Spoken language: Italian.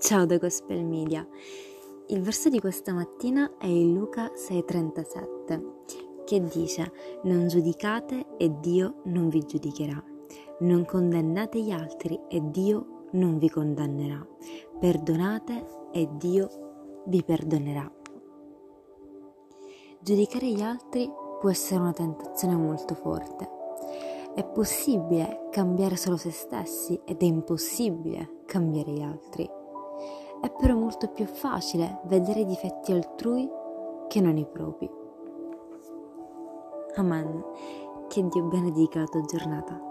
Ciao da Gospel Media. Il verso di questa mattina è in Luca 6:37 che dice non giudicate e Dio non vi giudicherà, non condannate gli altri e Dio non vi condannerà, perdonate e Dio vi perdonerà. Giudicare gli altri può essere una tentazione molto forte. È possibile cambiare solo se stessi ed è impossibile cambiare gli altri. È però molto più facile vedere i difetti altrui che non i propri. Amen. Che Dio benedica la tua giornata.